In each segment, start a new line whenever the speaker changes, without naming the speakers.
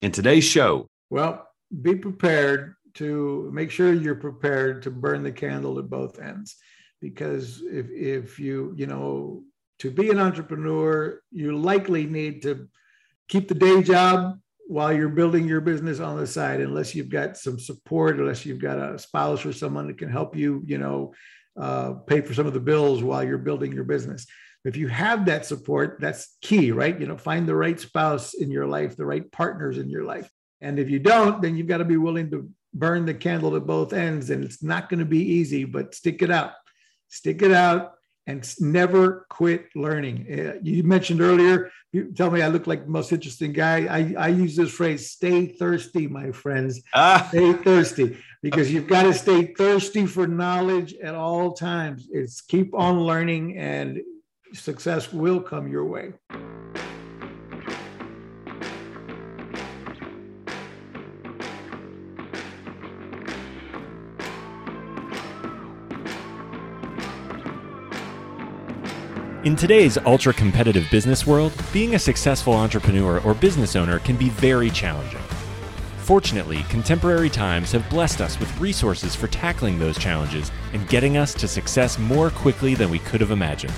In today's show,
well, be prepared to make sure you're prepared to burn the candle at both ends. Because if if you you know to be an entrepreneur you likely need to keep the day job while you're building your business on the side unless you've got some support unless you've got a spouse or someone that can help you you know uh, pay for some of the bills while you're building your business if you have that support that's key right? You know find the right spouse in your life the right partners in your life. And if you don't then you've got to be willing to burn the candle at both ends and it's not going to be easy but stick it out. Stick it out and never quit learning. Uh, you mentioned earlier you tell me i look like the most interesting guy. I, I use this phrase stay thirsty my friends. Ah. stay thirsty because you've got to stay thirsty for knowledge at all times. It's keep on learning and success will come your way
In today's ultra competitive business world, being a successful entrepreneur or business owner can be very challenging. Fortunately, contemporary times have blessed us with resources for tackling those challenges and getting us to success more quickly than we could have imagined.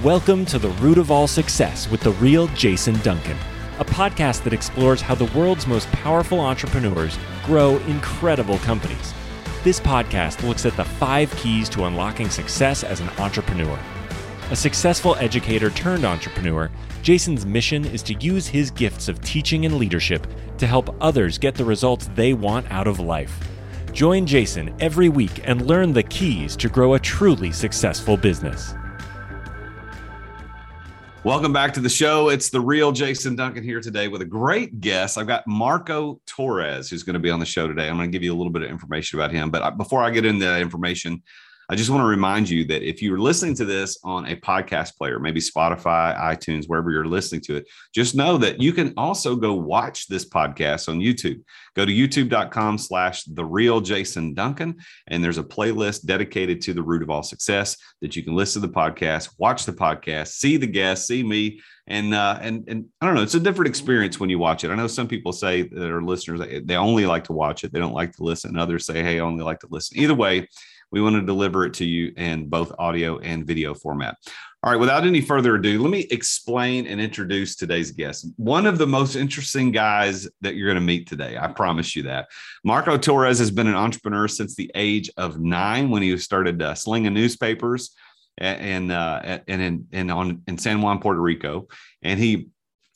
Welcome to The Root of All Success with the real Jason Duncan, a podcast that explores how the world's most powerful entrepreneurs grow incredible companies. This podcast looks at the five keys to unlocking success as an entrepreneur. A successful educator turned entrepreneur, Jason's mission is to use his gifts of teaching and leadership to help others get the results they want out of life. Join Jason every week and learn the keys to grow a truly successful business.
Welcome back to the show. It's the real Jason Duncan here today with a great guest. I've got Marco Torres who's going to be on the show today. I'm going to give you a little bit of information about him. But uh, before I get into that information, I just want to remind you that if you're listening to this on a podcast player, maybe Spotify, iTunes, wherever you're listening to it, just know that you can also go watch this podcast on YouTube. Go to youtube.com slash the real Jason Duncan. And there's a playlist dedicated to the root of all success that you can listen to the podcast, watch the podcast, see the guests, see me. And uh, and and I don't know, it's a different experience when you watch it. I know some people say that are listeners, they only like to watch it, they don't like to listen. Others say, hey, I only like to listen. Either way, we want to deliver it to you in both audio and video format. All right, without any further ado, let me explain and introduce today's guest. One of the most interesting guys that you're going to meet today. I promise you that. Marco Torres has been an entrepreneur since the age of nine when he started uh, slinging newspapers and uh, in, in San Juan, Puerto Rico, and he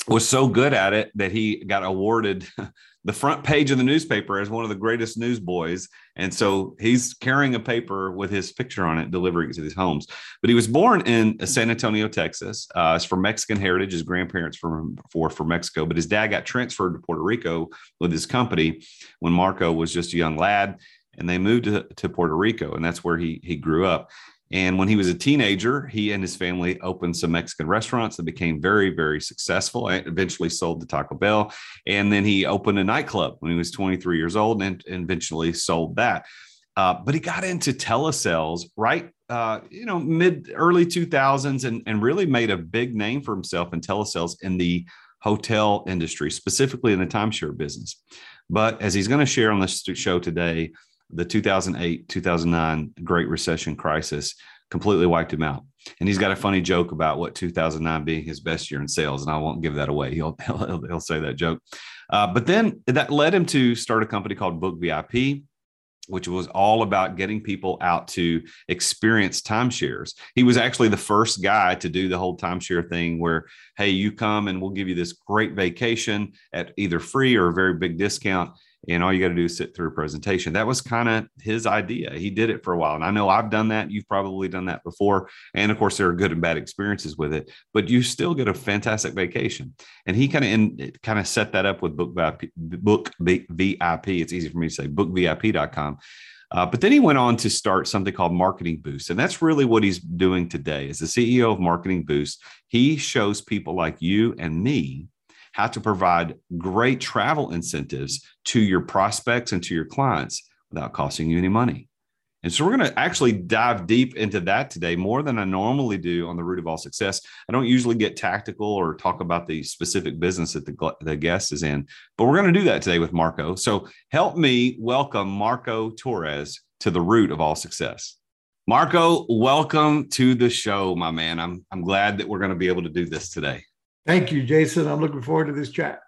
was so good at it that he got awarded the front page of the newspaper as one of the greatest newsboys. And so he's carrying a paper with his picture on it, delivering it to these homes. But he was born in San Antonio, Texas. Uh, it's from Mexican heritage. His grandparents from for from Mexico, but his dad got transferred to Puerto Rico with his company when Marco was just a young lad, and they moved to, to Puerto Rico, and that's where he he grew up. And when he was a teenager, he and his family opened some Mexican restaurants that became very, very successful. And eventually sold to Taco Bell. And then he opened a nightclub when he was 23 years old and, and eventually sold that. Uh, but he got into telesales right, uh, you know, mid early 2000s and, and really made a big name for himself in telesales in the hotel industry, specifically in the timeshare business. But as he's going to share on this show today, the 2008 2009 Great Recession crisis completely wiped him out. And he's got a funny joke about what 2009 being his best year in sales, and I won't give that away. He'll he'll, he'll say that joke. Uh, but then that led him to start a company called Book VIP, which was all about getting people out to experience timeshares. He was actually the first guy to do the whole timeshare thing where, hey, you come and we'll give you this great vacation at either free or a very big discount and all you got to do is sit through a presentation. That was kind of his idea. He did it for a while. And I know I've done that. You've probably done that before. And of course, there are good and bad experiences with it, but you still get a fantastic vacation. And he kind of kind of set that up with Book VIP, Book VIP. It's easy for me to say bookvip.com. Uh, but then he went on to start something called Marketing Boost. And that's really what he's doing today. As the CEO of Marketing Boost, he shows people like you and me how to provide great travel incentives to your prospects and to your clients without costing you any money. And so we're going to actually dive deep into that today more than I normally do on the root of all success. I don't usually get tactical or talk about the specific business that the, the guest is in, but we're going to do that today with Marco. So help me welcome Marco Torres to the root of all success. Marco, welcome to the show, my man. I'm, I'm glad that we're going to be able to do this today.
Thank you, Jason. I'm looking forward to this chat.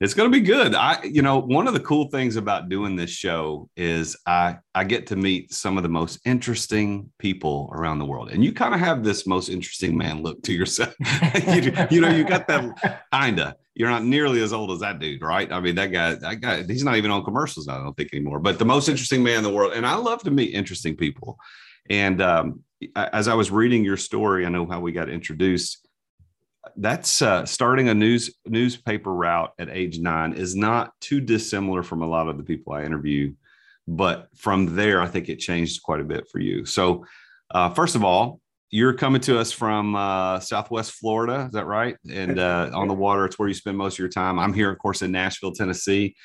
It's going to be good. I, you know, one of the cool things about doing this show is I, I get to meet some of the most interesting people around the world, and you kind of have this most interesting man look to yourself. you, you, know, you got that kinda. You're not nearly as old as that dude, right? I mean, that guy, that guy, he's not even on commercials. I don't think anymore. But the most interesting man in the world, and I love to meet interesting people. And um, as I was reading your story, I know how we got introduced that's uh, starting a news newspaper route at age nine is not too dissimilar from a lot of the people I interview, but from there, I think it changed quite a bit for you. So, uh, first of all, you're coming to us from uh, Southwest Florida, is that right? And uh, on the water, it's where you spend most of your time. I'm here, of course, in Nashville, Tennessee,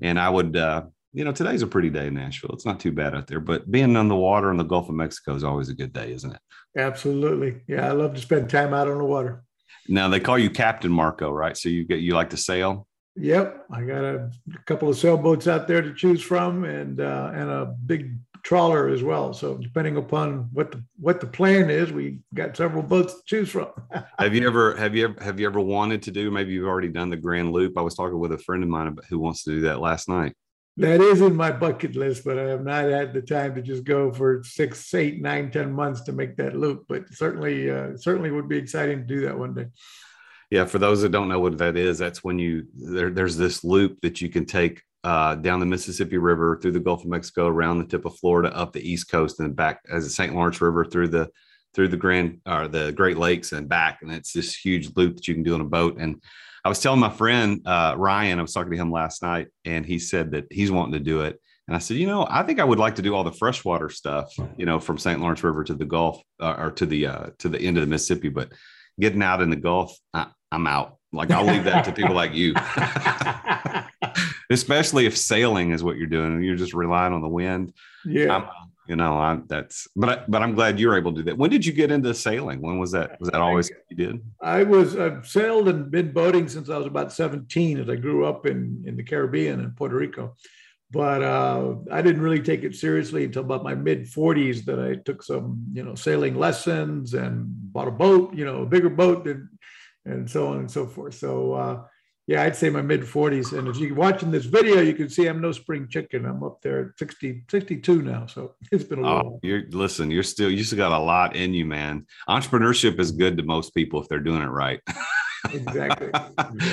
and I would, uh, you know, today's a pretty day in Nashville. It's not too bad out there, but being on the water in the Gulf of Mexico is always a good day, isn't it?
Absolutely. Yeah, I love to spend time out on the water.
Now they call you Captain Marco, right? So you get you like to sail.
Yep, I got a, a couple of sailboats out there to choose from, and uh, and a big trawler as well. So depending upon what the what the plan is, we got several boats to choose from.
have you ever have you ever have you ever wanted to do? Maybe you've already done the Grand Loop. I was talking with a friend of mine who wants to do that last night.
That is in my bucket list, but I have not had the time to just go for six, eight, nine, ten months to make that loop. But certainly, uh, certainly would be exciting to do that one day.
Yeah, for those that don't know what that is, that's when you there, there's this loop that you can take uh, down the Mississippi River through the Gulf of Mexico, around the tip of Florida, up the East Coast, and back as the St. Lawrence River through the through the Grand or the Great Lakes and back, and it's this huge loop that you can do on a boat. And I was telling my friend uh, Ryan, I was talking to him last night, and he said that he's wanting to do it. And I said, you know, I think I would like to do all the freshwater stuff, you know, from St. Lawrence River to the Gulf uh, or to the uh, to the end of the Mississippi, but getting out in the Gulf, I, I'm out. Like I'll leave that to people like you. Especially if sailing is what you're doing and you're just relying on the wind.
Yeah.
I'm, you know, I, that's, but, I, but I'm glad you're able to do that. When did you get into sailing? When was that? Was that always you did?
I was, I've sailed and been boating since I was about 17 as I grew up in, in the Caribbean and Puerto Rico. But uh, I didn't really take it seriously until about my mid 40s that I took some, you know, sailing lessons and bought a boat, you know, a bigger boat and, and so on and so forth. So, uh, yeah, I'd say my mid 40s. And if you're watching this video, you can see I'm no spring chicken. I'm up there at 60, 62 now. So it's been a oh, while.
You're listen, you're still you still got a lot in you, man. Entrepreneurship is good to most people if they're doing it right.
exactly. exactly.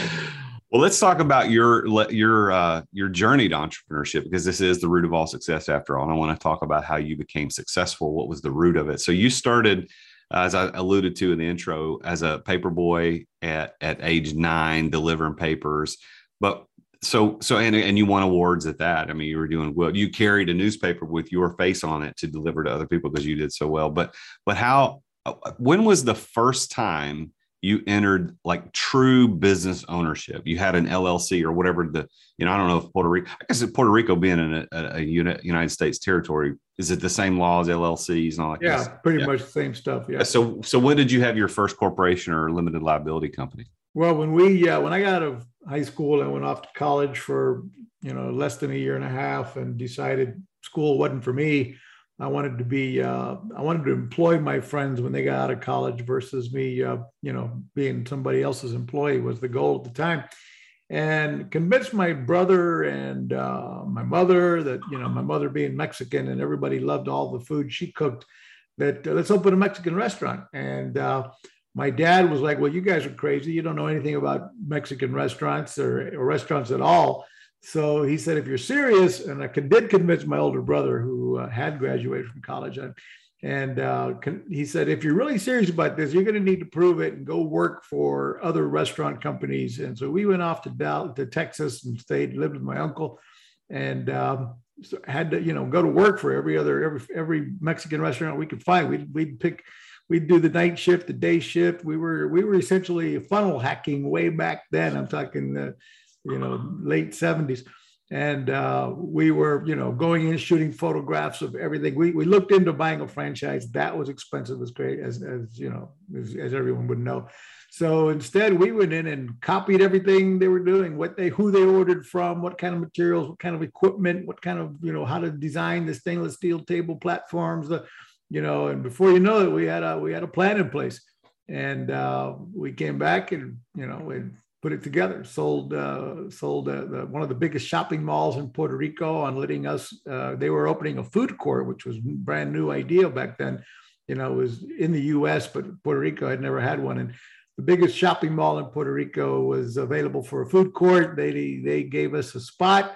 Well, let's talk about your your uh, your journey to entrepreneurship because this is the root of all success after all. And I want to talk about how you became successful. What was the root of it? So you started Uh, as I alluded to in the intro, as a paper boy at, at age nine, delivering papers. But so, so, and, and you won awards at that. I mean, you were doing well. You carried a newspaper with your face on it to deliver to other people because you did so well. But, but how, uh, when was the first time you entered like true business ownership. You had an LLC or whatever the, you know, I don't know if Puerto Rico, I guess Puerto Rico being in a, a, a United States territory, is it the same laws, LLCs and all that?
Yeah, this? pretty yeah. much the same stuff. Yeah.
So, so when did you have your first corporation or limited liability company?
Well, when we, uh, when I got out of high school, I went off to college for, you know, less than a year and a half and decided school wasn't for me. I wanted to be, uh, I wanted to employ my friends when they got out of college versus me, uh, you know, being somebody else's employee was the goal at the time. And convinced my brother and uh, my mother that, you know, my mother being Mexican and everybody loved all the food she cooked, that uh, let's open a Mexican restaurant. And uh, my dad was like, well, you guys are crazy. You don't know anything about Mexican restaurants or, or restaurants at all. So he said, if you're serious, and I did convince my older brother who uh, had graduated from college, and, and uh, he said, if you're really serious about this, you're going to need to prove it and go work for other restaurant companies. And so we went off to Dallas, to Texas and stayed, lived with my uncle, and um, so had to, you know, go to work for every other every every Mexican restaurant we could find. We'd we'd pick. We'd do the night shift, the day shift. We were we were essentially funnel hacking way back then. I'm talking uh, you know, late 70s. And uh, we were, you know, going in shooting photographs of everything. We, we looked into buying a franchise. That was expensive as great as, as you know, as, as everyone would know. So instead, we went in and copied everything they were doing, what they, who they ordered from, what kind of materials, what kind of equipment, what kind of, you know, how to design the stainless steel table platforms, the, you know, and before you know it, we had a, we had a plan in place, and uh, we came back and, you know, and put it together. Sold uh, sold uh, the, one of the biggest shopping malls in Puerto Rico on letting us. Uh, they were opening a food court, which was brand new idea back then. You know, it was in the U.S., but Puerto Rico had never had one. And the biggest shopping mall in Puerto Rico was available for a food court. They they gave us a spot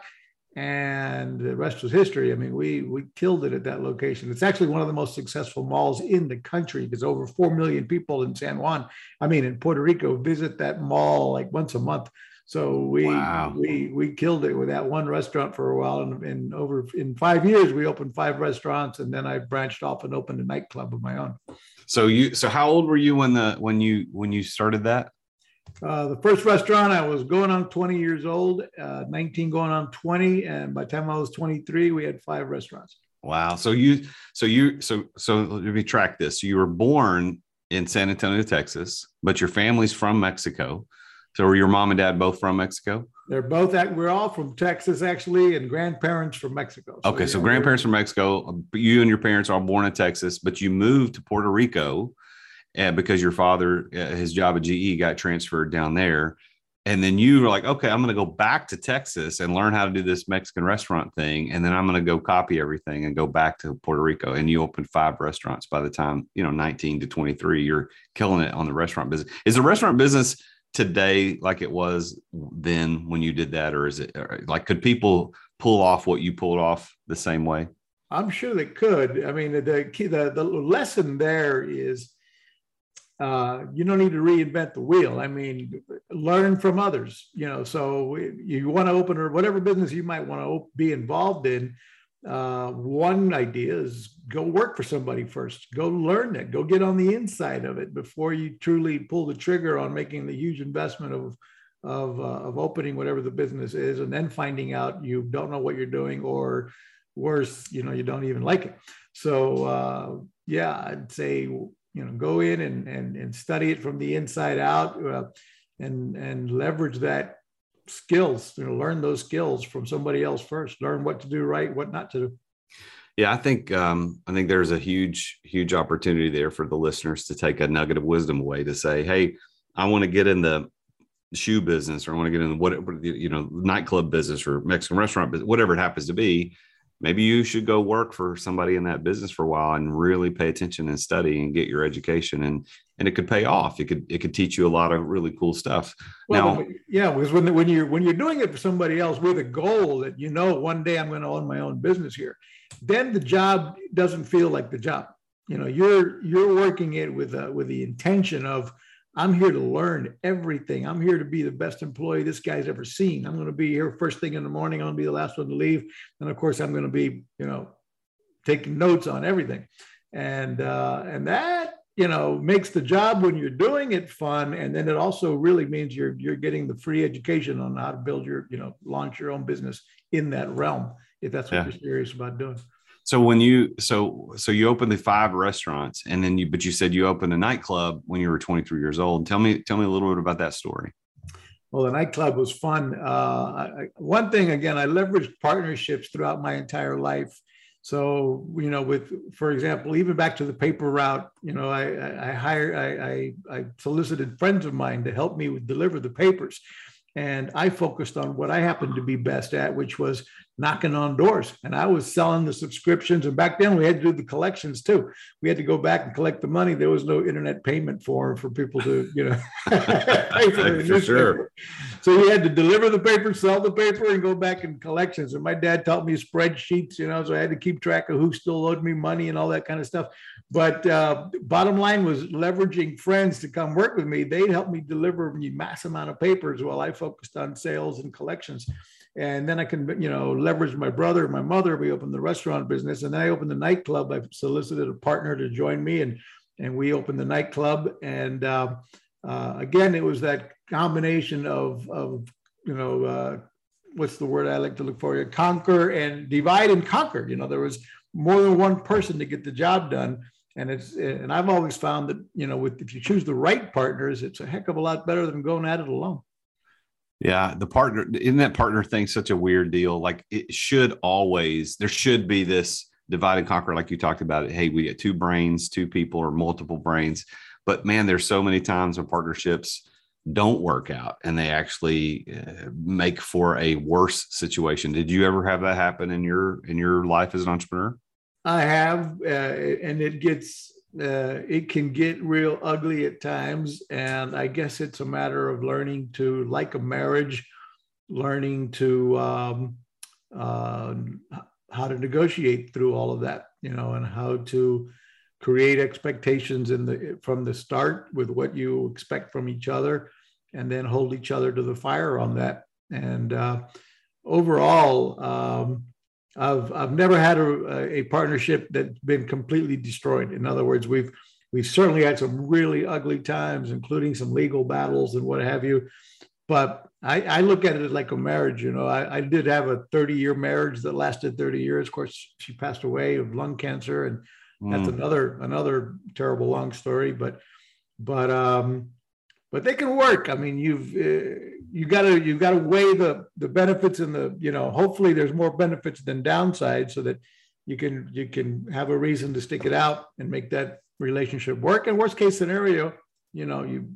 and the rest was history. I mean, we we killed it at that location. It's actually one of the most successful malls in the country because over four million people in San Juan, I mean, in Puerto Rico, visit that mall like once a month. So we wow. we we killed it with that one restaurant for a while, and, and over in five years we opened five restaurants, and then I branched off and opened a nightclub of my own.
So you so how old were you when the when you when you started that?
Uh, the first restaurant, I was going on 20 years old, uh, 19 going on 20. And by the time I was 23, we had five restaurants.
Wow. So you, so you, so, so let me track this. You were born in San Antonio, Texas, but your family's from Mexico. So were your mom and dad both from Mexico?
They're both, at, we're all from Texas actually, and grandparents from Mexico.
So, okay. So grandparents from Mexico, you and your parents are born in Texas, but you moved to Puerto Rico and because your father, uh, his job at GE got transferred down there. And then you were like, okay, I'm going to go back to Texas and learn how to do this Mexican restaurant thing. And then I'm going to go copy everything and go back to Puerto Rico. And you opened five restaurants by the time, you know, 19 to 23, you're killing it on the restaurant business. Is the restaurant business today like it was then when you did that? Or is it like, could people pull off what you pulled off the same way?
I'm sure they could. I mean, the key, the, the lesson there is uh, you don't need to reinvent the wheel. I mean, learn from others. You know, so you want to open or whatever business you might want to be involved in. Uh, one idea is go work for somebody first. Go learn it. Go get on the inside of it before you truly pull the trigger on making the huge investment of of, uh, of opening whatever the business is, and then finding out you don't know what you're doing, or worse, you know, you don't even like it. So uh, yeah, I'd say you know go in and and, and study it from the inside out uh, and and leverage that skills you know learn those skills from somebody else first. Learn what to do right what not to do.
Yeah i think um, i think there's a huge huge opportunity there for the listeners to take a nugget of wisdom away to say hey i want to get in the shoe business or i want to get in the what you know nightclub business or mexican restaurant business whatever it happens to be maybe you should go work for somebody in that business for a while and really pay attention and study and get your education and and it could pay off. It could it could teach you a lot of really cool stuff. Well, now
yeah because when when you're when you're doing it for somebody else with a goal that you know one day i'm going to own my own business here then the job doesn't feel like the job. You know you're you're working it with uh, with the intention of I'm here to learn everything. I'm here to be the best employee this guy's ever seen. I'm going to be here first thing in the morning. I'm going to be the last one to leave. And of course, I'm going to be, you know, taking notes on everything. And uh, and that you know makes the job when you're doing it fun. And then it also really means you're you're getting the free education on how to build your, you know, launch your own business in that realm if that's what yeah. you're serious about doing.
So when you so so you opened the five restaurants and then you but you said you opened a nightclub when you were 23 years old. Tell me tell me a little bit about that story.
Well, the nightclub was fun. Uh, I, one thing again, I leveraged partnerships throughout my entire life. So you know, with for example, even back to the paper route, you know, I, I, hired, I, I, I solicited friends of mine to help me deliver the papers and I focused on what I happened to be best at, which was knocking on doors. And I was selling the subscriptions. And back then we had to do the collections too. We had to go back and collect the money. There was no internet payment for for people to, you know, pay for the for sure. So we had to deliver the paper, sell the paper, and go back in collections. And my dad taught me spreadsheets, you know, so I had to keep track of who still owed me money and all that kind of stuff. But uh, bottom line was leveraging friends to come work with me. They'd help me deliver me mass amount of papers while I focused on sales and collections and then I can, you know, leverage my brother, my mother. We opened the restaurant business, and then I opened the nightclub. I solicited a partner to join me, and and we opened the nightclub. And uh, uh, again, it was that combination of of you know uh, what's the word I like to look for? Conquer and divide and conquer. You know, there was more than one person to get the job done. And it's and I've always found that you know, with if you choose the right partners, it's a heck of a lot better than going at it alone.
Yeah, the partner in that partner thing such a weird deal. Like it should always there should be this divide and conquer, like you talked about. Hey, we get two brains, two people, or multiple brains. But man, there's so many times when partnerships don't work out and they actually uh, make for a worse situation. Did you ever have that happen in your in your life as an entrepreneur?
I have, uh, and it gets uh, it can get real ugly at times. And I guess it's a matter of learning to, like a marriage, learning to um, uh, how to negotiate through all of that, you know, and how to create expectations in the from the start with what you expect from each other, and then hold each other to the fire on that. And uh, overall, um, I've I've never had a, a partnership that's been completely destroyed. In other words, we've we've certainly had some really ugly times, including some legal battles and what have you. But I, I look at it like a marriage. You know, I, I did have a 30 year marriage that lasted 30 years. Of course, she passed away of lung cancer, and mm. that's another another terrible long story. But but um, but they can work. I mean, you've uh, you got to you got to weigh the the benefits and the you know. Hopefully, there's more benefits than downsides, so that you can you can have a reason to stick it out and make that relationship work. And worst case scenario, you know, you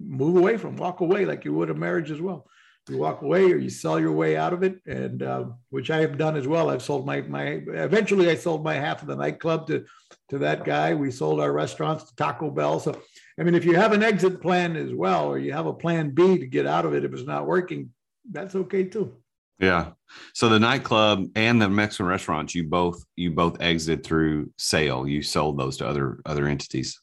move away from, walk away like you would a marriage as well. You walk away or you sell your way out of it, and uh, which I have done as well. I've sold my my. Eventually, I sold my half of the nightclub to to that guy. We sold our restaurants to Taco Bell. So I mean, if you have an exit plan as well, or you have a plan B to get out of it if it's not working, that's okay too.
Yeah. So the nightclub and the Mexican restaurants, you both you both exited through sale. You sold those to other other entities.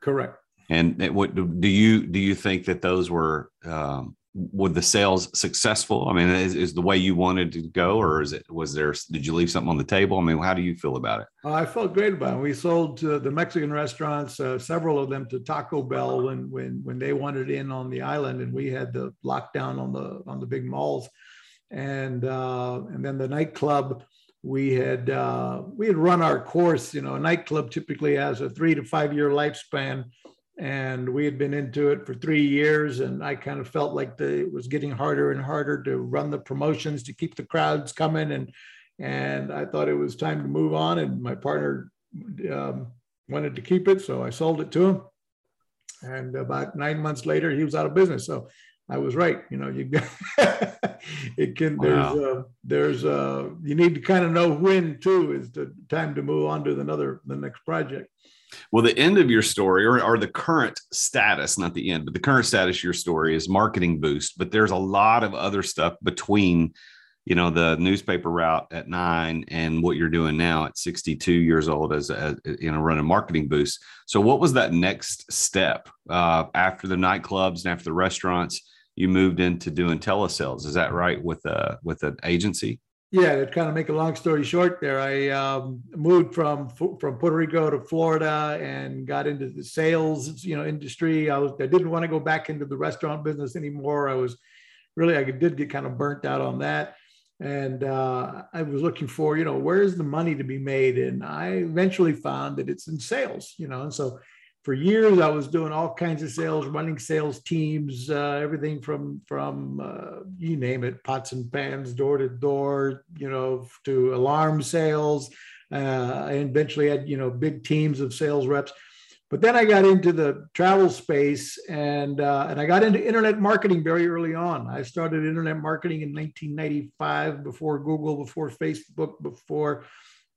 Correct.
And what do you do? You think that those were um, were the sales successful? I mean, is, is, the way you wanted to go, or is it was there? Did you leave something on the table? I mean, how do you feel about it?
Uh, I felt great about it. We sold to the Mexican restaurants, uh, several of them to Taco Bell when when when they wanted in on the island, and we had the lockdown on the on the big malls, and uh, and then the nightclub. We had uh, we had run our course. You know, a nightclub typically has a three to five year lifespan and we had been into it for three years and i kind of felt like the, it was getting harder and harder to run the promotions to keep the crowds coming and and i thought it was time to move on and my partner um, wanted to keep it so i sold it to him and about nine months later he was out of business so i was right you know you it can wow. there's uh there's uh you need to kind of know when too is the time to move on to another the next project
well, the end of your story, or, or the current status, not the end, but the current status of your story is marketing boost. But there's a lot of other stuff between, you know, the newspaper route at nine and what you're doing now at 62 years old as, a, you know, running marketing boost. So, what was that next step uh, after the nightclubs and after the restaurants? You moved into doing telesales. Is that right? With a with an agency?
Yeah, to kind of make a long story short, there I um, moved from from Puerto Rico to Florida and got into the sales, you know, industry. I was I didn't want to go back into the restaurant business anymore. I was really I did get kind of burnt out on that, and uh, I was looking for you know where's the money to be made, and I eventually found that it's in sales, you know, and so for years i was doing all kinds of sales running sales teams uh, everything from from uh, you name it pots and pans door to door you know to alarm sales uh, i eventually had you know big teams of sales reps. But then i got into the travel space and uh, and i got into internet marketing very early on. I started internet marketing in 1995 before google before facebook before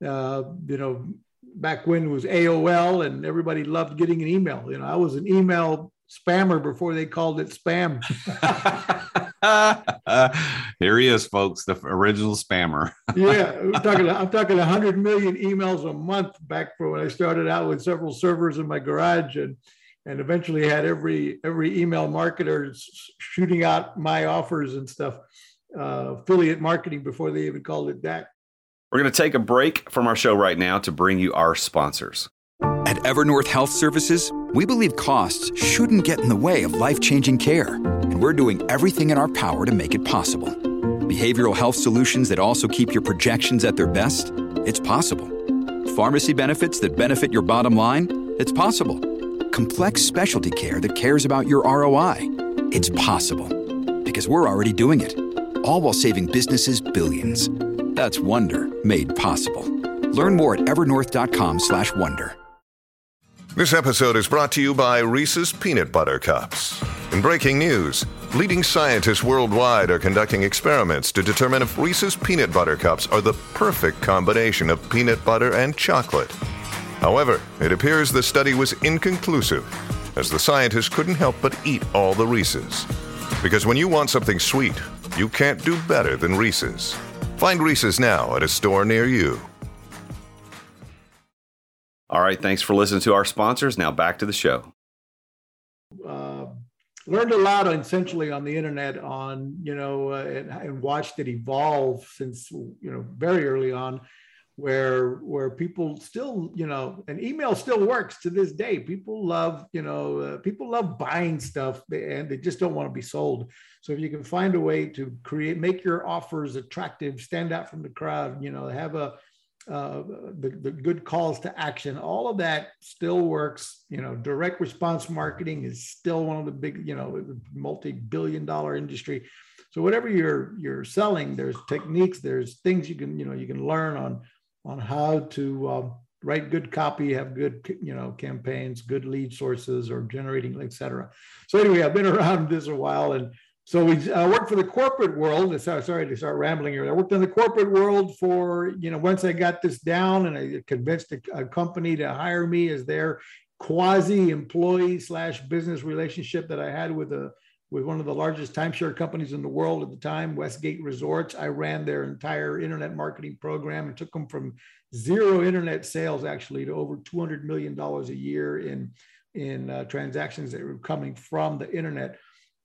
uh, you know back when it was AOL and everybody loved getting an email. You know, I was an email spammer before they called it spam.
here he is, folks, the original spammer.
yeah, I'm talking. I'm talking 100 million emails a month back from when I started out with several servers in my garage, and and eventually had every every email marketer shooting out my offers and stuff, uh, affiliate marketing before they even called it that.
We're going to take a break from our show right now to bring you our sponsors.
At Evernorth Health Services, we believe costs shouldn't get in the way of life changing care, and we're doing everything in our power to make it possible Behavioral health solutions that also keep your projections at their best? It's possible. Pharmacy benefits that benefit your bottom line? It's possible. Complex specialty care that cares about your ROI? It's possible. Because we're already doing it. All while saving businesses billions. That's Wonder made possible. Learn more at evernorth.com/wonder.
This episode is brought to you by Reese's Peanut Butter Cups. In breaking news, leading scientists worldwide are conducting experiments to determine if Reese's Peanut Butter Cups are the perfect combination of peanut butter and chocolate. However, it appears the study was inconclusive, as the scientists couldn't help but eat all the Reese's. Because when you want something sweet, you can't do better than Reese's. Find Reese's now at a store near you.
All right. Thanks for listening to our sponsors. Now back to the show.
Uh, learned a lot essentially on the internet on, you know, uh, and, and watched it evolve since, you know, very early on where where people still you know and email still works to this day. People love you know uh, people love buying stuff and they just don't want to be sold. So if you can find a way to create make your offers attractive stand out from the crowd you know have a uh, the, the good calls to action all of that still works. You know direct response marketing is still one of the big you know multi-billion dollar industry. So whatever you're you're selling there's techniques there's things you can you know you can learn on on how to um, write good copy, have good, you know, campaigns, good lead sources, or generating, etc. So anyway, I've been around this a while, and so we uh, worked for the corporate world. Sorry to start rambling here. I worked in the corporate world for, you know, once I got this down, and I convinced a, a company to hire me as their quasi employee slash business relationship that I had with a with one of the largest timeshare companies in the world at the time, Westgate Resorts. I ran their entire internet marketing program and took them from zero internet sales actually to over $200 million a year in, in uh, transactions that were coming from the internet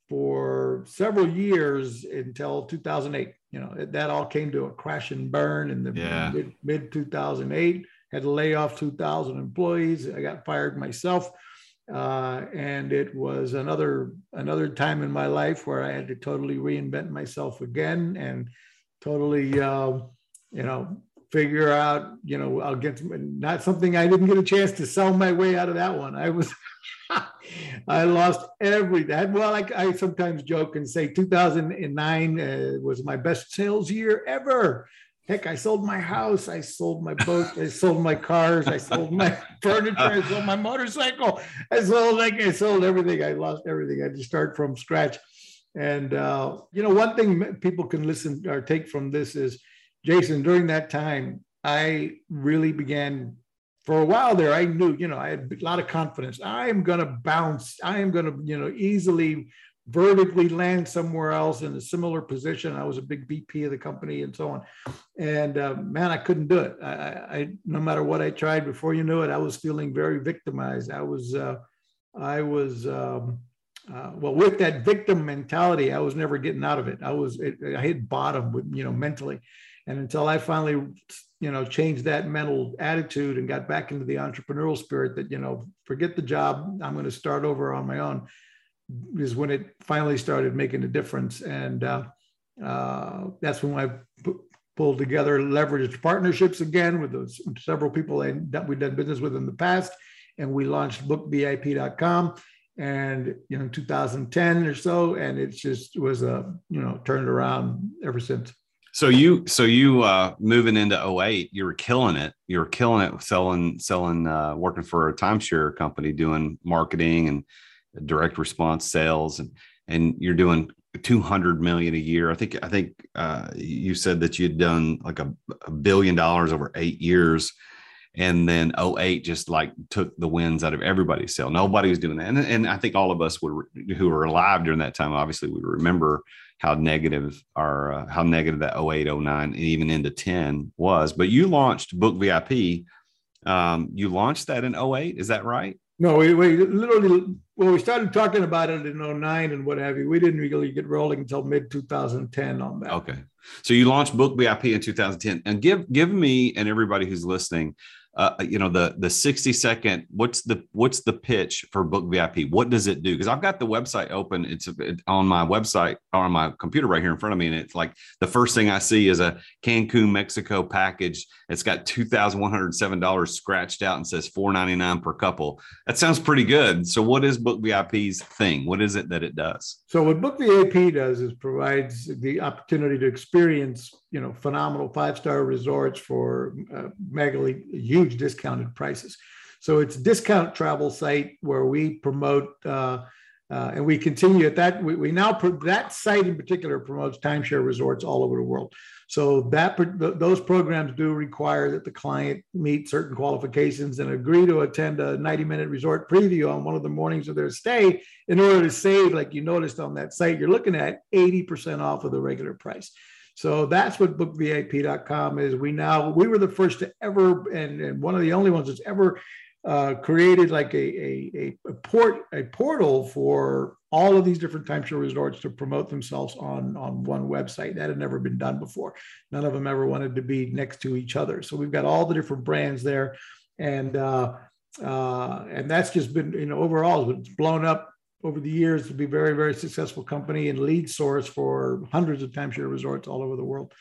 for several years until 2008. You know, that all came to a crash and burn in the yeah. mid, mid 2008. Had to lay off 2,000 employees. I got fired myself uh, and it was another another time in my life where I had to totally reinvent myself again and totally, uh, you know, figure out, you know, I'll get not something I didn't get a chance to sell my way out of that one. I was, I lost everything. Well, I, I sometimes joke and say 2009 uh, was my best sales year ever. Heck, I sold my house, I sold my boat, I sold my cars, I sold my furniture, I sold my motorcycle, I sold like I sold everything. I lost everything. I had to start from scratch. And uh, you know, one thing people can listen or take from this is, Jason. During that time, I really began. For a while there, I knew, you know, I had a lot of confidence. I am going to bounce. I am going to, you know, easily vertically land somewhere else in a similar position. I was a big VP of the company and so on. And uh, man, I couldn't do it. I, I, no matter what I tried, before you knew it, I was feeling very victimized. I was, uh, I was, um, uh, well, with that victim mentality, I was never getting out of it. I was, it, I hit bottom with, you know, mentally. And until I finally, you know, changed that mental attitude and got back into the entrepreneurial spirit that, you know, forget the job, I'm going to start over on my own is when it finally started making a difference. And uh, uh, that's when I p- pulled together leveraged partnerships again with those several people that we've done business with in the past. And we launched bookvip.com and you know 2010 or so and it just was a you know turned around ever since
so you so you uh moving into 08 you were killing it you were killing it selling selling uh working for a timeshare company doing marketing and direct response sales and and you're doing 200 million a year. I think i think uh, you said that you'd done like a, a, billion dollars over eight years. And then 08 just like took the wins out of everybody's sail nobody was doing that. And, and i think all of us would who were alive during that time obviously we remember how negative our uh, how negative that 08 09 and even into 10 was. But you launched book vip um, you launched that in 08 is that right?
No, we, we literally, well, we started talking about it in 09 and what have you. We didn't really get rolling until mid 2010 on that.
Okay. So you launched Book VIP in 2010. And give give me and everybody who's listening uh, you know the the 60 second what's the what's the pitch for book vip what does it do? Because i've got the website open. It's on my website or on my computer right here in front of me and it's like the first thing i see is a cancun mexico package. It's got $2107 scratched out and says 499 per couple. That sounds pretty good. So what is book vip's thing? What is it that it does?
So what book vip does is provides the opportunity to experience you know phenomenal five star resorts for uh, huge discounted prices. So it's discount travel site where we promote uh, uh, and we continue at that. We, we now that site in particular promotes timeshare resorts all over the world. So that those programs do require that the client meet certain qualifications and agree to attend a 90 minute resort preview on one of the mornings of their stay in order to save, like you noticed on that site, you're looking at 80% off of the regular price. So that's what bookvip.com is. We now we were the first to ever and, and one of the only ones that's ever uh, created like a, a, a, port a portal for all of these different timeshare resorts to promote themselves on on one website. That had never been done before. None of them ever wanted to be next to each other. So we've got all the different brands there, and uh, uh, and that's just been you know overall it's blown up over the years to be very, very successful company and lead source for hundreds of timeshare resorts all over the world.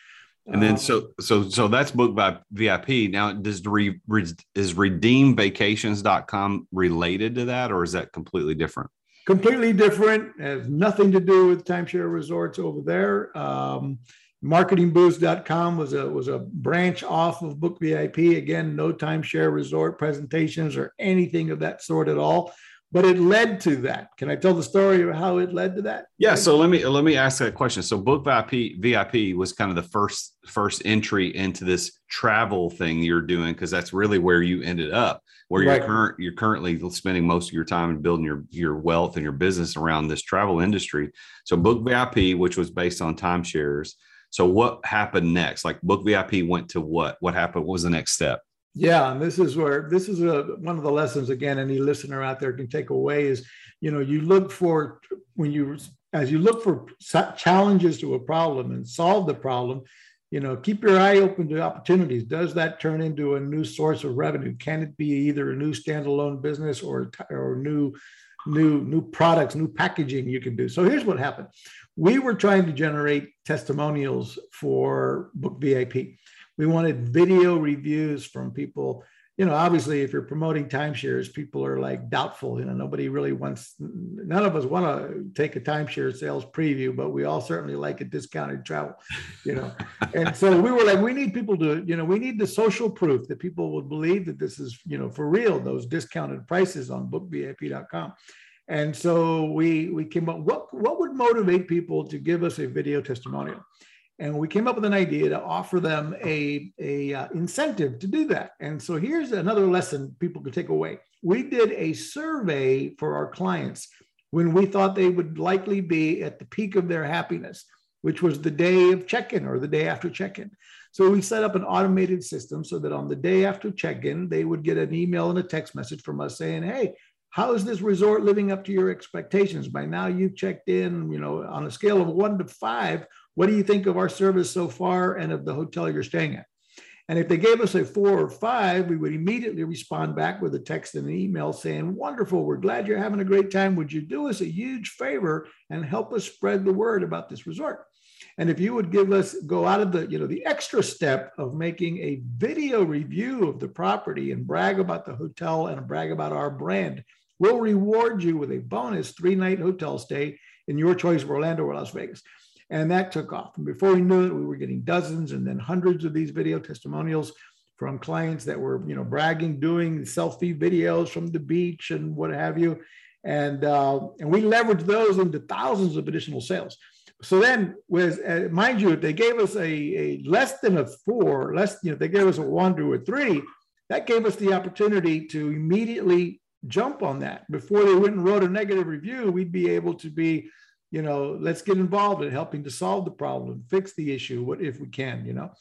And then um, so so so that's booked by VIP. Now does re, re, is redeemvacations.com related to that or is that completely different?
Completely different. Has nothing to do with timeshare resorts over there. Um, marketingboost.com was a was a branch off of book vip again no timeshare resort presentations or anything of that sort at all but it led to that. Can I tell the story of how it led to that?
Yeah. So let me let me ask that question. So Book VIP VIP was kind of the first first entry into this travel thing you're doing because that's really where you ended up, where right. you're current you're currently spending most of your time and building your your wealth and your business around this travel industry. So Book VIP, which was based on timeshares. So what happened next? Like Book VIP went to what? What happened? What was the next step?
Yeah, and this is where this is a, one of the lessons again. Any listener out there can take away is, you know, you look for when you as you look for challenges to a problem and solve the problem, you know, keep your eye open to opportunities. Does that turn into a new source of revenue? Can it be either a new standalone business or or new new new products, new packaging you can do? So here's what happened. We were trying to generate testimonials for Book VIP we wanted video reviews from people. You know, obviously, if you're promoting timeshares, people are like doubtful. You know, nobody really wants, none of us want to take a timeshare sales preview, but we all certainly like a discounted travel, you know. and so we were like, we need people to, you know, we need the social proof that people would believe that this is, you know, for real, those discounted prices on bookvip.com. And so we we came up, what, what would motivate people to give us a video testimonial? And we came up with an idea to offer them a, a uh, incentive to do that. And so here's another lesson people could take away. We did a survey for our clients when we thought they would likely be at the peak of their happiness which was the day of check-in or the day after check-in. So we set up an automated system so that on the day after check-in they would get an email and a text message from us saying hey how is this resort living up to your expectations? By now you've checked in you know on a scale of one to five what do you think of our service so far and of the hotel you're staying at? And if they gave us a four or five, we would immediately respond back with a text and an email saying, Wonderful, we're glad you're having a great time. Would you do us a huge favor and help us spread the word about this resort? And if you would give us go out of the, you know, the extra step of making a video review of the property and brag about the hotel and brag about our brand, we'll reward you with a bonus three-night hotel stay in your choice of Orlando or Las Vegas. And that took off. And before we knew it, we were getting dozens and then hundreds of these video testimonials from clients that were, you know, bragging, doing selfie videos from the beach and what have you. And uh, and we leveraged those into thousands of additional sales. So then, was uh, mind you, they gave us a, a less than a four, less, you know, they gave us a one to a three, that gave us the opportunity to immediately jump on that. Before they went and wrote a negative review, we'd be able to be you know, let's get involved in helping to solve the problem, fix the issue, what if we can, you know.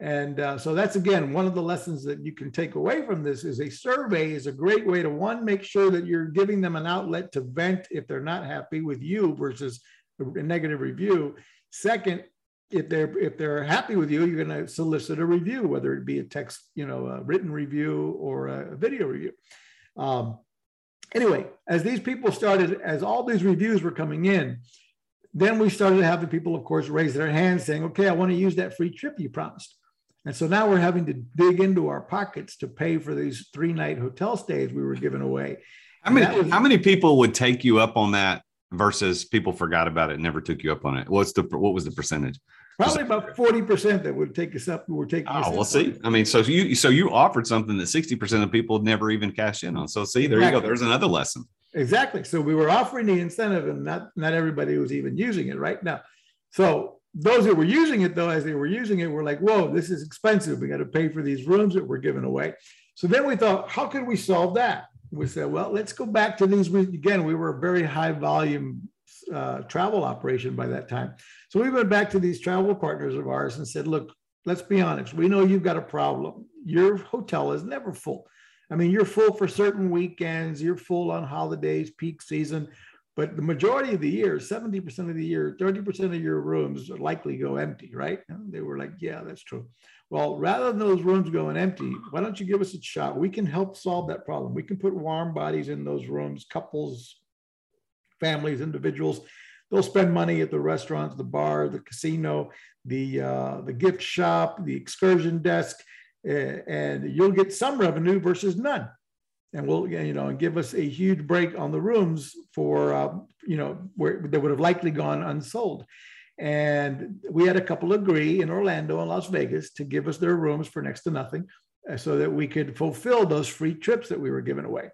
And uh, so that's again one of the lessons that you can take away from this is a survey is a great way to one make sure that you're giving them an outlet to vent if they're not happy with you versus a negative review. Second, if they're if they're happy with you, you're going to solicit a review, whether it be a text, you know, a written review or a video review. Um, anyway, as these people started, as all these reviews were coming in, then we started having people, of course, raise their hands saying, "Okay, I want to use that free trip you promised." And so now we're having to dig into our pockets to pay for these three night hotel stays we were giving away.
How many was, how many people would take you up on that versus people forgot about it never took you up on it? What's the what was the percentage?
Probably about forty percent that would take us up. We're taking.
Oh, well, see, I mean, so you so you offered something that sixty percent of people never even cash in on. So see, there exactly. you go. There's another lesson.
Exactly. So we were offering the incentive, and not not everybody was even using it right now. So those that were using it, though, as they were using it, were like, "Whoa, this is expensive. We got to pay for these rooms that we're giving away." So then we thought, how can we solve that? We said, well, let's go back to these. Again, we were a very high volume uh, travel operation by that time. So we went back to these travel partners of ours and said, look, let's be honest. We know you've got a problem. Your hotel is never full. I mean, you're full for certain weekends, you're full on holidays, peak season, but the majority of the year, 70% of the year, 30% of your rooms likely go empty, right? And they were like, yeah, that's true. Well, rather than those rooms going empty, why don't you give us a shot? We can help solve that problem. We can put warm bodies in those rooms, couples, families, individuals. They'll spend money at the restaurants, the bar, the casino, the uh, the gift shop, the excursion desk, and you'll get some revenue versus none. And we'll you know and give us a huge break on the rooms for uh, you know where they would have likely gone unsold. And we had a couple agree in Orlando and Las Vegas to give us their rooms for next to nothing, uh, so that we could fulfill those free trips that we were giving away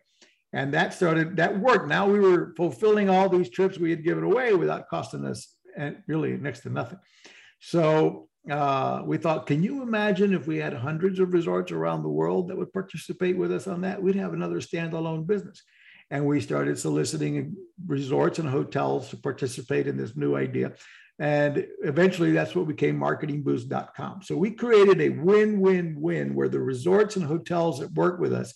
and that started that worked. Now we were fulfilling all these trips we had given away without costing us and really next to nothing. So uh, we thought can you imagine if we had hundreds of resorts around the world that would participate with us on that? We'd have another standalone business. And we started soliciting resorts and hotels to participate in this new idea. And eventually that's what became marketingboost.com so we created a win-win-win where the resorts and hotels that work with us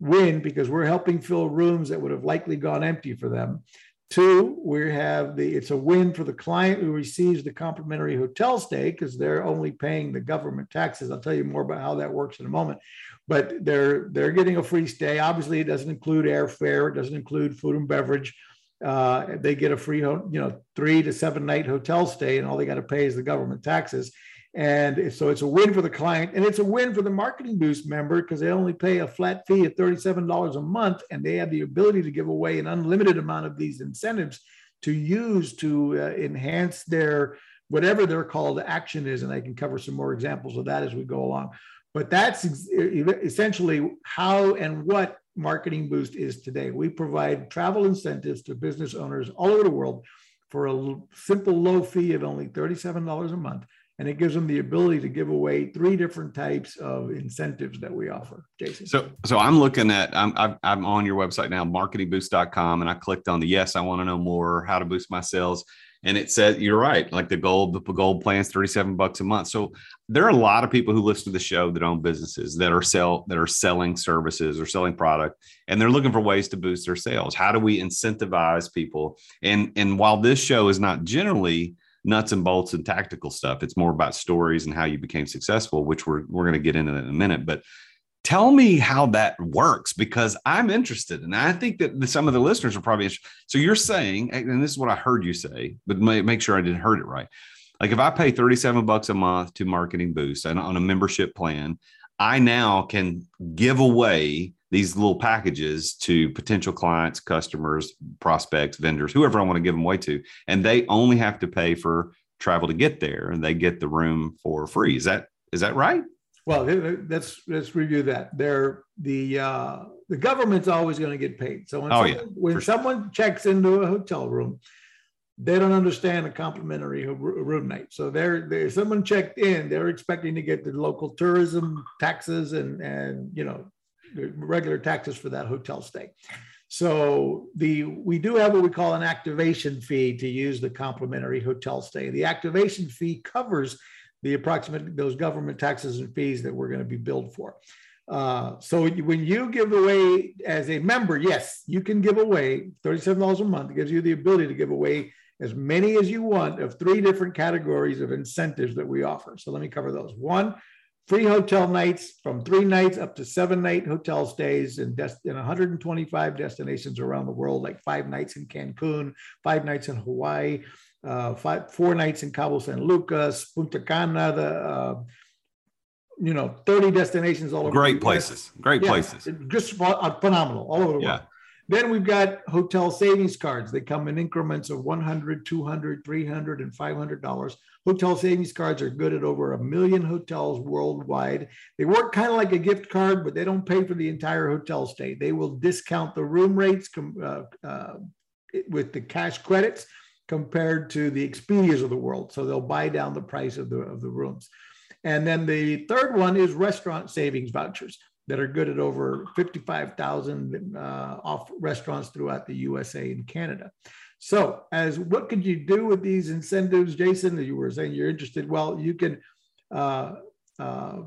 win because we're helping fill rooms that would have likely gone empty for them. Two, we have the it's a win for the client who receives the complimentary hotel stay because they're only paying the government taxes. I'll tell you more about how that works in a moment. But they're they're getting a free stay. Obviously, it doesn't include airfare, it doesn't include food and beverage. Uh, they get a free, you know, three to seven night hotel stay, and all they got to pay is the government taxes. And so it's a win for the client and it's a win for the Marketing Boost member because they only pay a flat fee of $37 a month and they have the ability to give away an unlimited amount of these incentives to use to uh, enhance their whatever their call to action is. And I can cover some more examples of that as we go along. But that's essentially how and what Marketing Boost is today. We provide travel incentives to business owners all over the world for a simple low fee of only $37 a month and it gives them the ability to give away three different types of incentives that we offer jason.
So so i'm looking at i'm i'm on your website now marketingboost.com and i clicked on the yes i want to know more how to boost my sales. And it said you're right like the gold the gold plan's 37 bucks a month. So there are a lot of people who listen to the show that own businesses that are sell that are selling services or selling product and they're looking for ways to boost their sales. How do we incentivize people? And and while this show is not generally nuts and bolts and tactical stuff. It's more about stories and how you became successful, which we're we're going to get into that in a minute. But tell me how that works because I'm interested, and I think that some of the listeners are probably interested. So you're saying, and this is what I heard you say, but make sure I didn't heard it right. Like if I pay 37 bucks a month to Marketing Boost and on a membership plan, I now can give away these little packages to potential clients, customers, prospects, vendors, whoever I want to give them away to, and they only have to pay for travel to get there, and they get the room for free. Is that is that right?
Well, let's let's review that. There, the uh, the government's always going to get paid. So when oh, someone, yeah, when someone sure. checks into a hotel room, they don't understand a complimentary room night. So they're, they're someone checked in, they're expecting to get the local tourism taxes and and you know regular taxes for that hotel stay. So the we do have what we call an activation fee to use the complimentary hotel stay. The activation fee covers the approximate those government taxes and fees that we're going to be billed for. Uh, so when you give away as a member, yes, you can give away $37 a month. It gives you the ability to give away as many as you want of three different categories of incentives that we offer. So let me cover those. One, free hotel nights from three nights up to seven night hotel stays in, des- in 125 destinations around the world, like five nights in Cancun, five nights in Hawaii, uh, five, four nights in Cabo San Lucas, Punta Cana, the, uh, you know, 30 destinations all over.
Great places. Great yeah, places.
Just phenomenal all over the world. Then we've got hotel savings cards. They come in increments of 100, 200, 300, and 500 dollars. Hotel savings cards are good at over a million hotels worldwide. They work kind of like a gift card, but they don't pay for the entire hotel stay. They will discount the room rates uh, uh, with the cash credits compared to the Expedias of the world. So they'll buy down the price of the, of the rooms. And then the third one is restaurant savings vouchers that are good at over 55,000 uh, off restaurants throughout the USA and Canada. So, as what could you do with these incentives, Jason? You were saying you're interested. Well, you can uh, uh,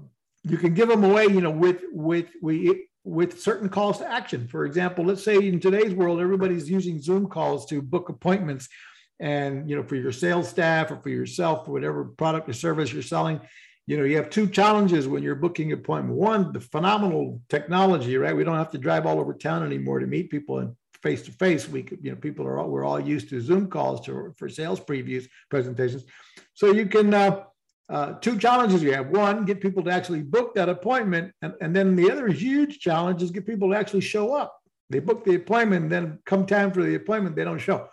you can give them away. You know, with with we with certain calls to action. For example, let's say in today's world, everybody's using Zoom calls to book appointments, and you know, for your sales staff or for yourself, for whatever product or service you're selling you know, you have two challenges when you're booking appointment. One, the phenomenal technology, right? We don't have to drive all over town anymore to meet people and face to face. We you know, people are all, we're all used to Zoom calls to, for sales previews, presentations. So you can, uh, uh, two challenges you have. One, get people to actually book that appointment. And, and then the other huge challenge is get people to actually show up. They book the appointment, then come time for the appointment, they don't show,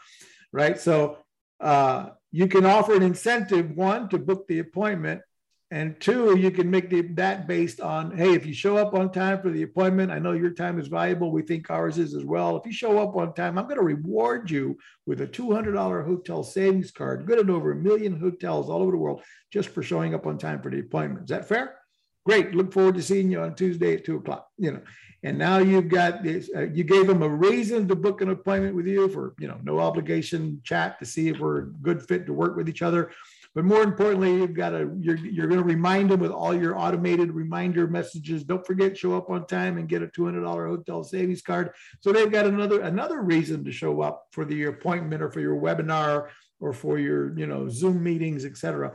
right? So uh, you can offer an incentive, one, to book the appointment, and two, you can make the, that based on, hey, if you show up on time for the appointment, I know your time is valuable. We think ours is as well. If you show up on time, I'm going to reward you with a $200 hotel savings card, good at over a million hotels all over the world, just for showing up on time for the appointment. Is that fair? Great. Look forward to seeing you on Tuesday at two o'clock. You know, and now you've got this. Uh, you gave them a reason to book an appointment with you for you know no obligation chat to see if we're a good fit to work with each other but more importantly, you've got to you're you're going to remind them with all your automated reminder messages. Don't forget, show up on time and get a two hundred dollar hotel savings card. So they've got another another reason to show up for the appointment or for your webinar or for your you know Zoom meetings, etc.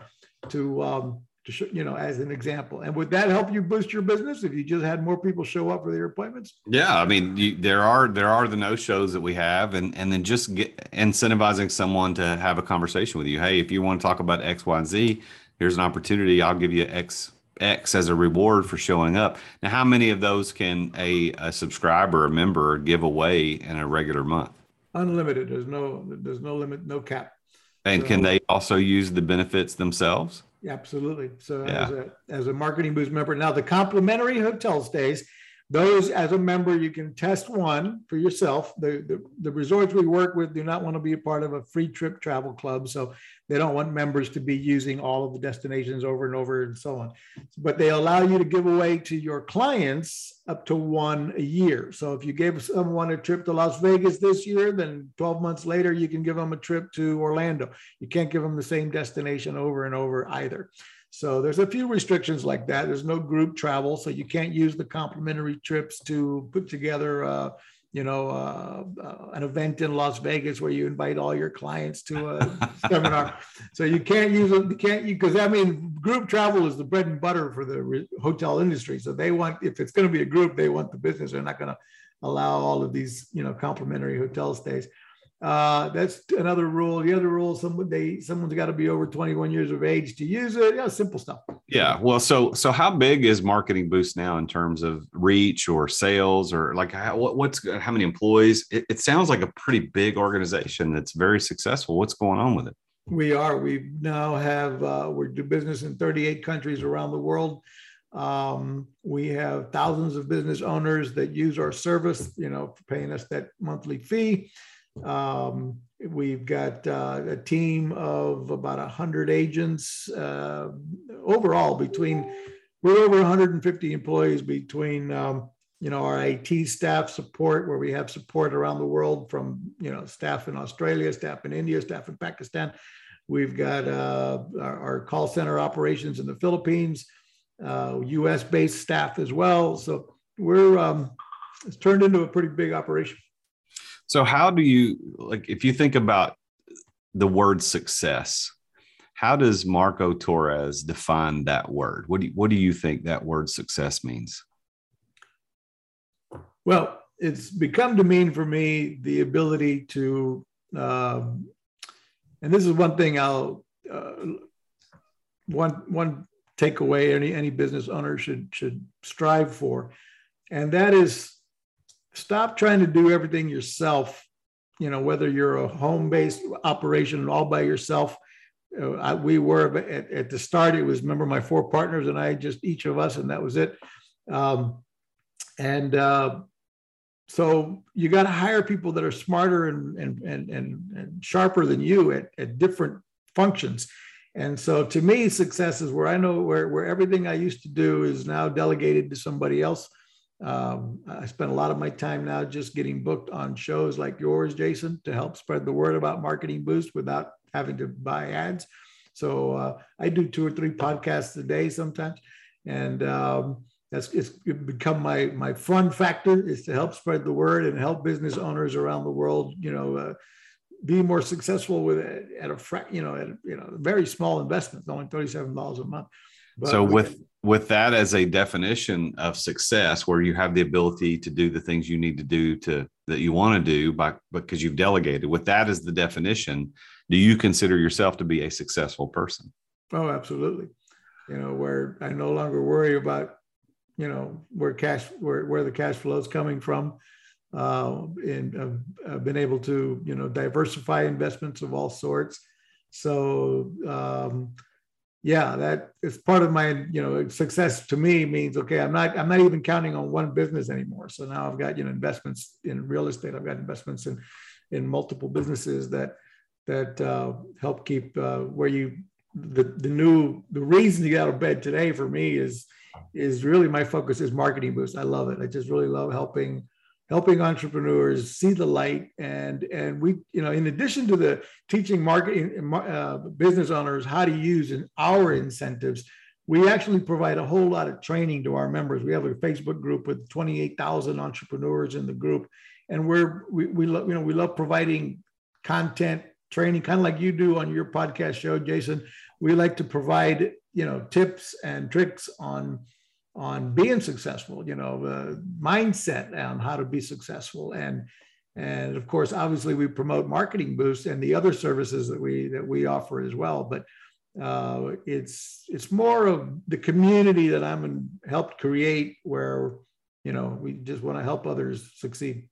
To um, to show, you know, as an example. And would that help you boost your business if you just had more people show up for their appointments?
Yeah, I mean, you, there are there are the no shows that we have, and and then just get incentivizing someone to have a conversation with you. Hey, if you want to talk about X, Y, and Z, here's an opportunity. I'll give you X X as a reward for showing up. Now, how many of those can a, a subscriber, a member, give away in a regular month?
Unlimited. There's no there's no limit, no cap.
And so, can they also use the benefits themselves?
Absolutely. So yeah. as a as a marketing boost member, now the complimentary hotel stays, those as a member you can test one for yourself. The, the the resorts we work with do not want to be a part of a free trip travel club, so they don't want members to be using all of the destinations over and over and so on. But they allow you to give away to your clients up to one a year. So if you gave someone a trip to Las Vegas this year, then 12 months later, you can give them a trip to Orlando. You can't give them the same destination over and over either. So there's a few restrictions like that. There's no group travel, so you can't use the complimentary trips to put together uh, you know, uh, uh, an event in Las Vegas where you invite all your clients to a seminar. So you can't use it. You can't you because I mean, group travel is the bread and butter for the re- hotel industry. So they want, if it's going to be a group, they want the business. They're not going to allow all of these, you know, complimentary hotel stays. Uh, that's another rule. The other rule, someone they someone's got to be over 21 years of age to use it. Yeah, simple stuff.
Yeah. Well, so so how big is Marketing Boost now in terms of reach or sales or like how, what, what's how many employees? It, it sounds like a pretty big organization that's very successful. What's going on with it?
We are. We now have uh, we do business in 38 countries around the world. Um, we have thousands of business owners that use our service. You know, paying us that monthly fee. Um, we've got uh, a team of about 100 agents uh, overall between, we're over 150 employees between, um, you know, our IT staff support, where we have support around the world from, you know, staff in Australia, staff in India, staff in Pakistan. We've got uh, our, our, call center operations in the Philippines, US uh, based staff as well. So we're, um, it's turned into a pretty big operation.
So how do you like if you think about the word success. How does Marco Torres define that word? What do you, what do you think that word success means?
Well, it's become to mean for me the ability to, um, and this is one thing I'll uh, one one takeaway any any business owner should should strive for, and that is stop trying to do everything yourself. You know, whether you're a home based operation all by yourself. Uh, I, we were at, at, the start. It was remember my four partners and I, just each of us, and that was it. Um, and uh, so you got to hire people that are smarter and, and, and, and, and sharper than you at, at different functions. And so to me, success is where I know where, where everything I used to do is now delegated to somebody else. Um, I spend a lot of my time now just getting booked on shows like yours, Jason, to help spread the word about Marketing Boost without having to buy ads. So uh, I do two or three podcasts a day sometimes, and um, that's it's become my my fun factor is to help spread the word and help business owners around the world, you know, uh, be more successful with it at a you know at you know very small investment, only thirty seven dollars a month.
But so with with that as a definition of success, where you have the ability to do the things you need to do to that you want to do by because you've delegated, with that as the definition, do you consider yourself to be a successful person?
Oh, absolutely. You know, where I no longer worry about you know where cash where where the cash flow is coming from uh, and I've been able to you know diversify investments of all sorts. So um, yeah, that is part of my you know success to me means okay, I'm not I'm not even counting on one business anymore. So now I've got you know investments in real estate. I've got investments in in multiple businesses that that uh, help keep uh, where you the the new the reason to get out of bed today for me is is really my focus is marketing boost. I love it. I just really love helping helping entrepreneurs see the light. And and we you know in addition to the teaching marketing uh, business owners how to use in our incentives we actually provide a whole lot of training to our members. We have a facebook group with 28000 entrepreneurs in the group. And we're we, we love you know we love providing content training kind of like you do on your podcast show jason. We like to provide you know tips and tricks on on being successful, you know, uh, mindset on how to be successful. And, and of course, obviously we promote marketing boost and the other services that we, that we offer as well. But uh, it's, it's more of the community that I'm in, helped create where, you know, we just want to help others succeed.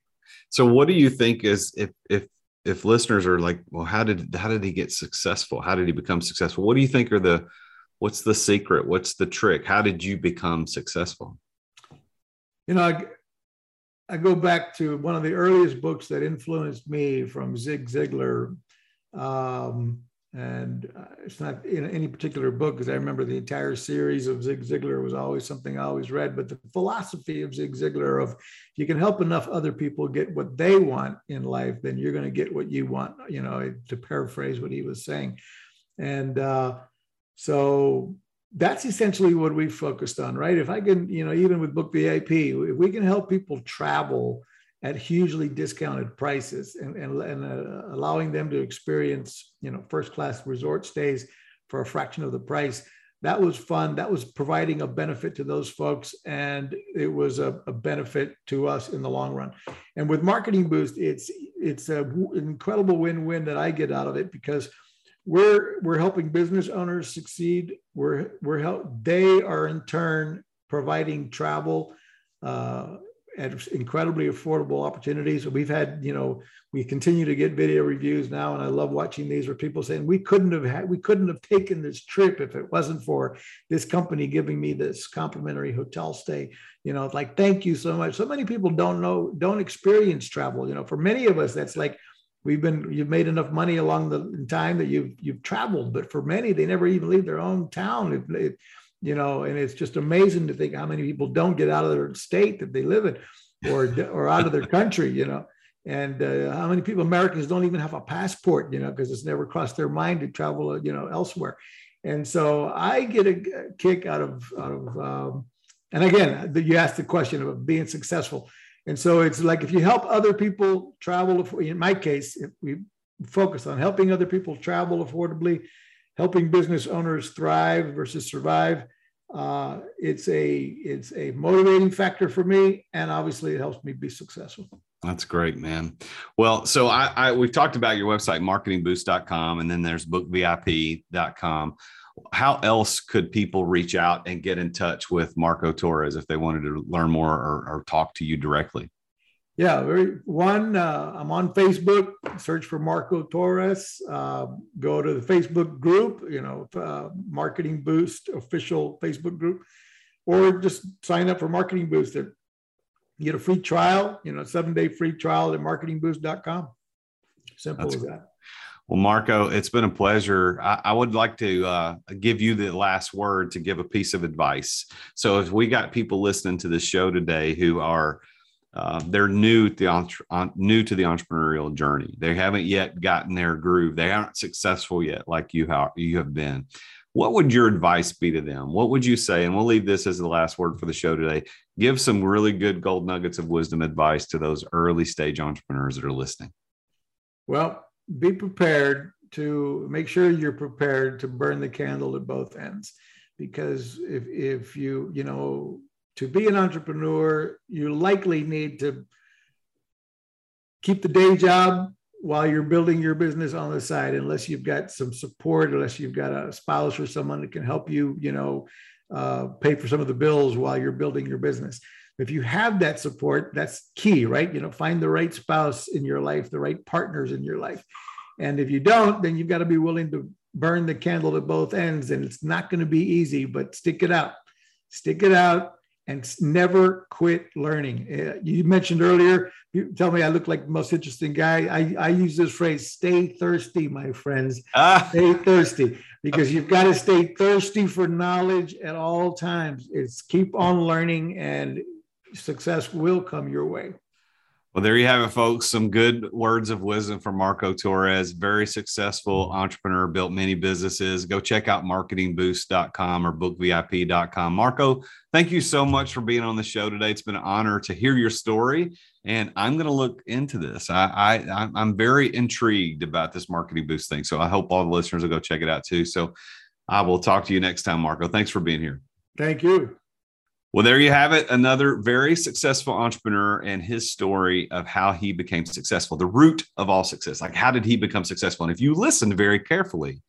So what do you think is if, if, if listeners are like, well, how did, how did he get successful? How did he become successful? What do you think are the, what's the secret? What's the trick? How did you become successful?
You know I, I go back to one of the earliest books that influenced me from zig ziglar um, and uh, it's not in any particular book because i remember the entire series of zig ziglar was always something i always read but the philosophy of zig ziglar of you can help enough other people get what they want in life then you're going to get what you want you know to paraphrase what he was saying. And uh, so that's essentially what we focused on, right? If I can, you know, even with Book VIP, if we can help people travel at hugely discounted prices and, and, and uh, allowing them to experience, you know, first class resort stays for a fraction of the price, that was fun. That was providing a benefit to those folks, and it was a, a benefit to us in the long run. And with Marketing Boost, it's it's an incredible win-win that I get out of it because we're we're helping business owners succeed. We're we're help. They are in turn providing travel uh, at incredibly affordable opportunities. We've had, you know, we continue to get video reviews now, and I love watching these where people saying we couldn't have had, we couldn't have taken this trip if it wasn't for this company giving me this complimentary hotel stay. You know, like thank you so much. So many people don't know, don't experience travel. You know, for many of us, that's like we've been you've made enough money along the time that you've you've traveled but for many they never even leave their own town. It, it, you know and it's just amazing to think how many people don't get out of their state that they live in or or out of their country you know? And uh, how many people americans don't even have a passport you know because it's never crossed their mind to travel you know elsewhere. And so i get a kick out of out of um, and again you asked the question of being successful and so it's like if you help other people travel, in my case, if we focus on helping other people travel affordably, helping business owners thrive versus survive. Uh, it's a it's a motivating factor for me, and obviously it helps me be successful.
That's great, man. Well, so I, I we've talked about your website, marketingboost.com, and then there's bookvip.com. How else could people reach out and get in touch with Marco Torres if they wanted to learn more or, or talk to you directly?
Yeah, very one. Uh, I'm on Facebook. Search for Marco Torres. Uh, go to the Facebook group. You know, uh, Marketing Boost official Facebook group, or just sign up for Marketing Boost. You get a free trial. You know, seven day free trial at marketingboost.com. Simple That's as that.
Well, Marco, it's been a pleasure. I, I would like to uh, give you the last word to give a piece of advice. So, if we got people listening to this show today who are uh, they're new to the entre- new to the entrepreneurial journey. They haven't yet gotten their groove. They aren't successful yet, like you how you have been. What would your advice be to them? What would you say? And we'll leave this as the last word for the show today. Give some really good gold nuggets of wisdom advice to those early stage entrepreneurs that are listening.
Well, be prepared to make sure you're prepared to burn the candle at both ends because if if you you know to be an entrepreneur, you likely need to keep the day job while you're building your business on the side, unless you've got some support, unless you've got a spouse or someone that can help you, you know, uh, pay for some of the bills while you're building your business. If you have that support, that's key, right? You know, find the right spouse in your life, the right partners in your life. And if you don't, then you've got to be willing to burn the candle at both ends. And it's not going to be easy, but stick it out. Stick it out and never quit learning. Uh, you mentioned earlier, you tell me I look like the most interesting guy. I, I use this phrase, stay thirsty, my friends. Ah. Stay thirsty because you've got to stay thirsty for knowledge at all times. It's keep on learning and success will come your way.
Well, there you have it, folks. Some good words of wisdom from Marco Torres, very successful entrepreneur, built many businesses. Go check out marketingboost.com or bookvip.com. Marco, thank you so much for being on the show today. It's been an honor to hear your story, and I'm going to look into this. I, I I'm very intrigued about this marketing boost thing, so I hope all the listeners will go check it out too. So I will talk to you next time, Marco. Thanks for being here.
Thank you.
Well, there you have it. Another very successful entrepreneur and his story of how he became successful, the root of all success. Like, how did he become successful? And if you listened very carefully,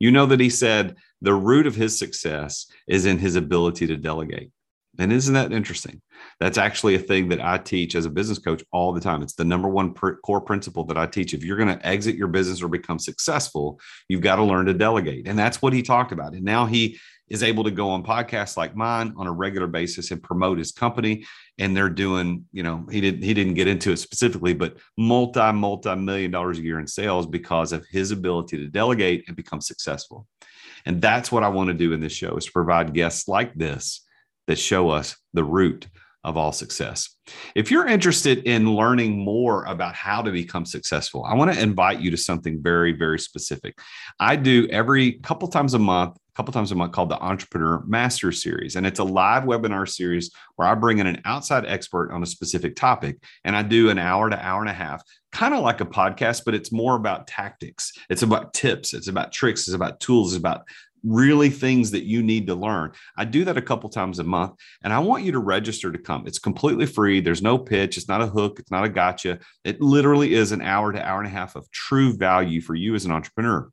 you know that he said the root of his success is in his ability to delegate. And isn't that interesting? That's actually a thing that I teach as a business coach all the time. It's the number one core principle that I teach. If you're going to exit your business or become successful, you've got to learn to delegate. And that's what he talked about. And now he is able to go on podcasts like mine on a regular basis and promote his company and they're doing you know he didn't he didn't get into it specifically but multi multi million dollars a year in sales because of his ability to delegate and become successful and that's what i want to do in this show is to provide guests like this that show us the root of all success. If you're interested in learning more about how to become successful, I want to invite you to something very, very specific. I do every couple times a month, couple times a month called the Entrepreneur Master Series. And it's a live webinar series where I bring in an outside expert on a specific topic and I do an hour to hour and a half, kind of like a podcast, but it's more about tactics. It's about tips, it's about tricks, it's about tools, it's about really things that you need to learn. I do that a couple times a month and I want you to register to come. It's completely free. There's no pitch. It's not a hook. It's not a gotcha. It literally is an hour to hour and a half of true value for you as an entrepreneur.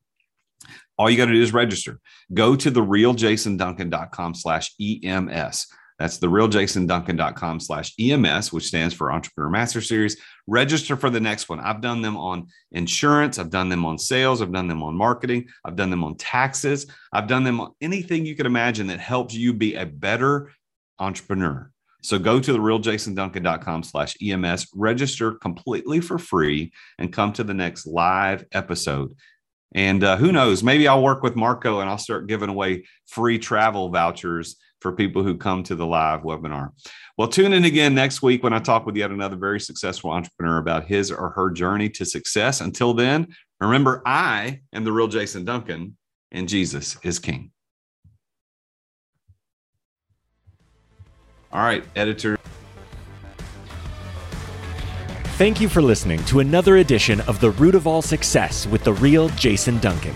All you got to do is register. Go to the realjasonduncan.com slash EMS. That's the realjasonduncan.com slash EMS, which stands for Entrepreneur Master Series. Register for the next one. I've done them on insurance. I've done them on sales. I've done them on marketing. I've done them on taxes. I've done them on anything you can imagine that helps you be a better entrepreneur. So go to the realjasonduncan.com slash EMS, register completely for free, and come to the next live episode. And uh, who knows, maybe I'll work with Marco and I'll start giving away free travel vouchers for people who come to the live webinar. Well, tune in again next week when I talk with yet another very successful entrepreneur about his or her journey to success. Until then, remember, I am the real Jason Duncan, and Jesus is King. All right, editor.
Thank you for listening to another edition of The Root of All Success with the real Jason Duncan.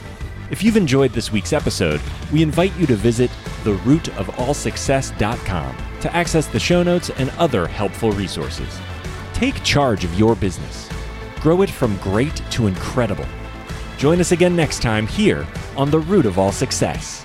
If you've enjoyed this week's episode, we invite you to visit therootofallsuccess.com to access the show notes and other helpful resources. Take charge of your business. Grow it from great to incredible. Join us again next time here on The Root of All Success.